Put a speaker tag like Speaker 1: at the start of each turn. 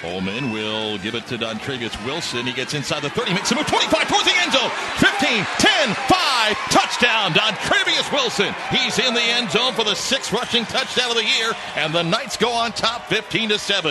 Speaker 1: Holman will give it to Dontravious Wilson. He gets inside the 30, makes a move 25 towards the end zone. 15, 10, 5, touchdown, Dontravious Wilson. He's in the end zone for the sixth rushing touchdown of the year, and the Knights go on top 15 to 7.